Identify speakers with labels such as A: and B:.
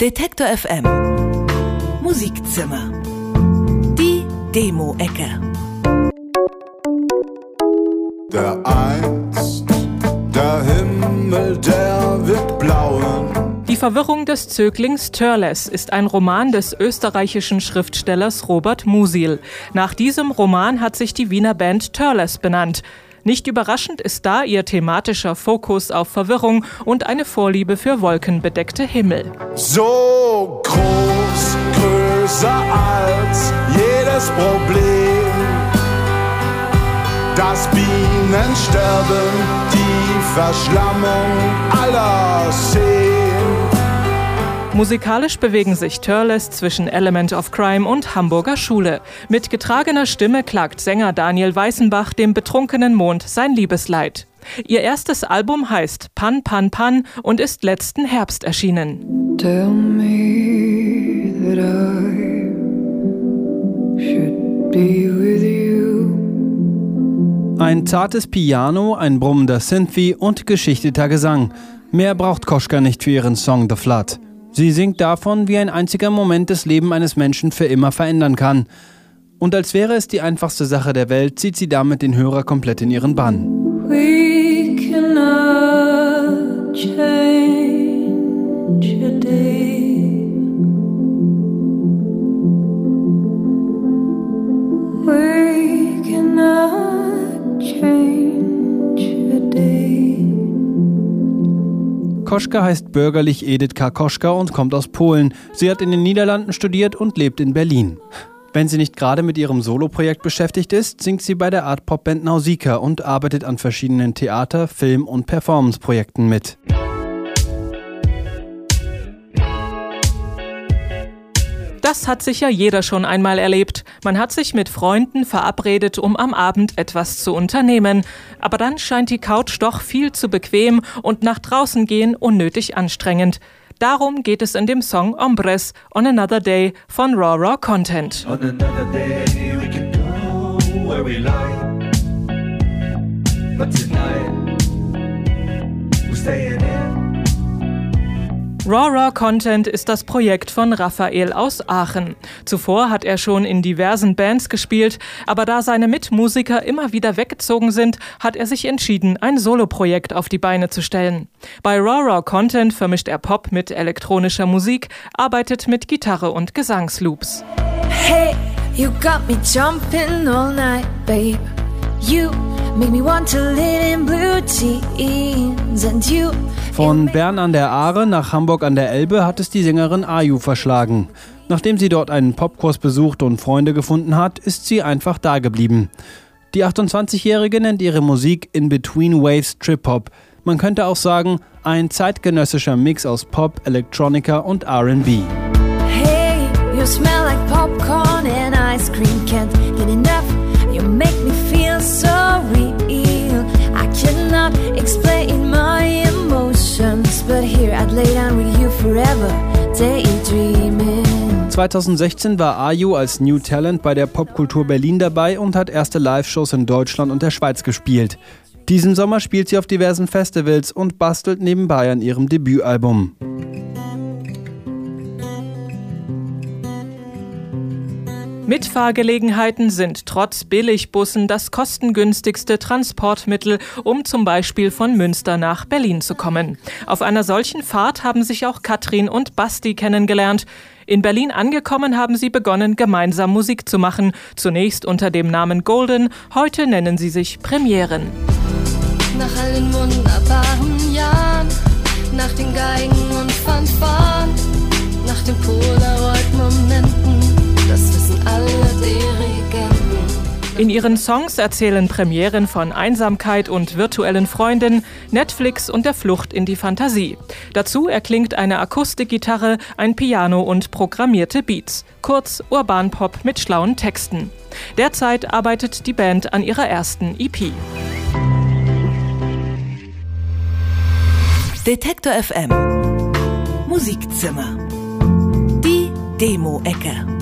A: Detektor FM Musikzimmer Die Demo-Ecke
B: Der einst, der Himmel, der wird blauen.
C: Die Verwirrung des Zöglings Törles ist ein Roman des österreichischen Schriftstellers Robert Musil. Nach diesem Roman hat sich die Wiener Band Törles benannt. Nicht überraschend ist da ihr thematischer Fokus auf Verwirrung und eine Vorliebe für wolkenbedeckte Himmel.
B: So groß, größer als jedes Problem. Das Bienensterben, die Verschlammung aller Seen.
C: Musikalisch bewegen sich Törles zwischen Element of Crime und Hamburger Schule. Mit getragener Stimme klagt Sänger Daniel Weißenbach dem betrunkenen Mond sein Liebesleid. Ihr erstes Album heißt Pan Pan Pan und ist letzten Herbst erschienen.
D: Tell me that I should be with you.
E: Ein zartes Piano, ein brummender Synthie und geschichteter Gesang. Mehr braucht Koschka nicht für ihren Song The Flood. Sie singt davon, wie ein einziger Moment das Leben eines Menschen für immer verändern kann. Und als wäre es die einfachste Sache der Welt, zieht sie damit den Hörer komplett in ihren Bann.
D: We
E: Koschka heißt bürgerlich Edith Karkoschka und kommt aus Polen. Sie hat in den Niederlanden studiert und lebt in Berlin. Wenn sie nicht gerade mit ihrem Soloprojekt beschäftigt ist, singt sie bei der Art-Pop-Band Nausika und arbeitet an verschiedenen Theater-, Film- und Performance-Projekten mit.
C: Das hat sicher jeder schon einmal erlebt. Man hat sich mit Freunden verabredet, um am Abend etwas zu unternehmen. Aber dann scheint die Couch doch viel zu bequem und nach draußen gehen unnötig anstrengend. Darum geht es in dem Song Hombres on Another Day von Raw Raw Content.
F: On another day, we can go where we like. But tonight, we're staying in.
C: Raw Raw Content ist das Projekt von Raphael aus Aachen. Zuvor hat er schon in diversen Bands gespielt, aber da seine Mitmusiker immer wieder weggezogen sind, hat er sich entschieden, ein Soloprojekt auf die Beine zu stellen. Bei Raw Raw Content vermischt er Pop mit elektronischer Musik, arbeitet mit Gitarre und Gesangsloops.
G: Hey, you got me jumping all night, babe. You make me want to live in blue jeans, and you.
E: Von Bern an der Aare nach Hamburg an der Elbe hat es die Sängerin Ayu verschlagen. Nachdem sie dort einen Popkurs besucht und Freunde gefunden hat, ist sie einfach da geblieben. Die 28-Jährige nennt ihre Musik In Between Waves Trip Hop. Man könnte auch sagen, ein zeitgenössischer Mix aus Pop, Electronica und RB.
G: Hey, you smell like popcorn and ice cream. Can't get enough. You make me feel so real. I cannot explain my emotions, but here I'd lay down with you forever, daydreaming.
E: 2016 war Ayu als New Talent bei der Popkultur Berlin dabei und hat erste Live-Shows in Deutschland und der Schweiz gespielt. Diesen Sommer spielt sie auf diversen Festivals und bastelt nebenbei an ihrem Debütalbum.
C: Mitfahrgelegenheiten sind trotz Billigbussen das kostengünstigste Transportmittel, um zum Beispiel von Münster nach Berlin zu kommen. Auf einer solchen Fahrt haben sich auch Katrin und Basti kennengelernt. In Berlin angekommen haben sie begonnen, gemeinsam Musik zu machen. Zunächst unter dem Namen Golden, heute nennen sie sich Premieren.
H: Nach allen wunderbaren Jahren, nach den Geigen und Fanfaren,
C: In ihren Songs erzählen Premieren von Einsamkeit und virtuellen Freunden, Netflix und der Flucht in die Fantasie. Dazu erklingt eine Akustikgitarre, ein Piano und programmierte Beats. Kurz Urbanpop mit schlauen Texten. Derzeit arbeitet die Band an ihrer ersten EP.
A: Detektor FM Musikzimmer Die Demo-Ecke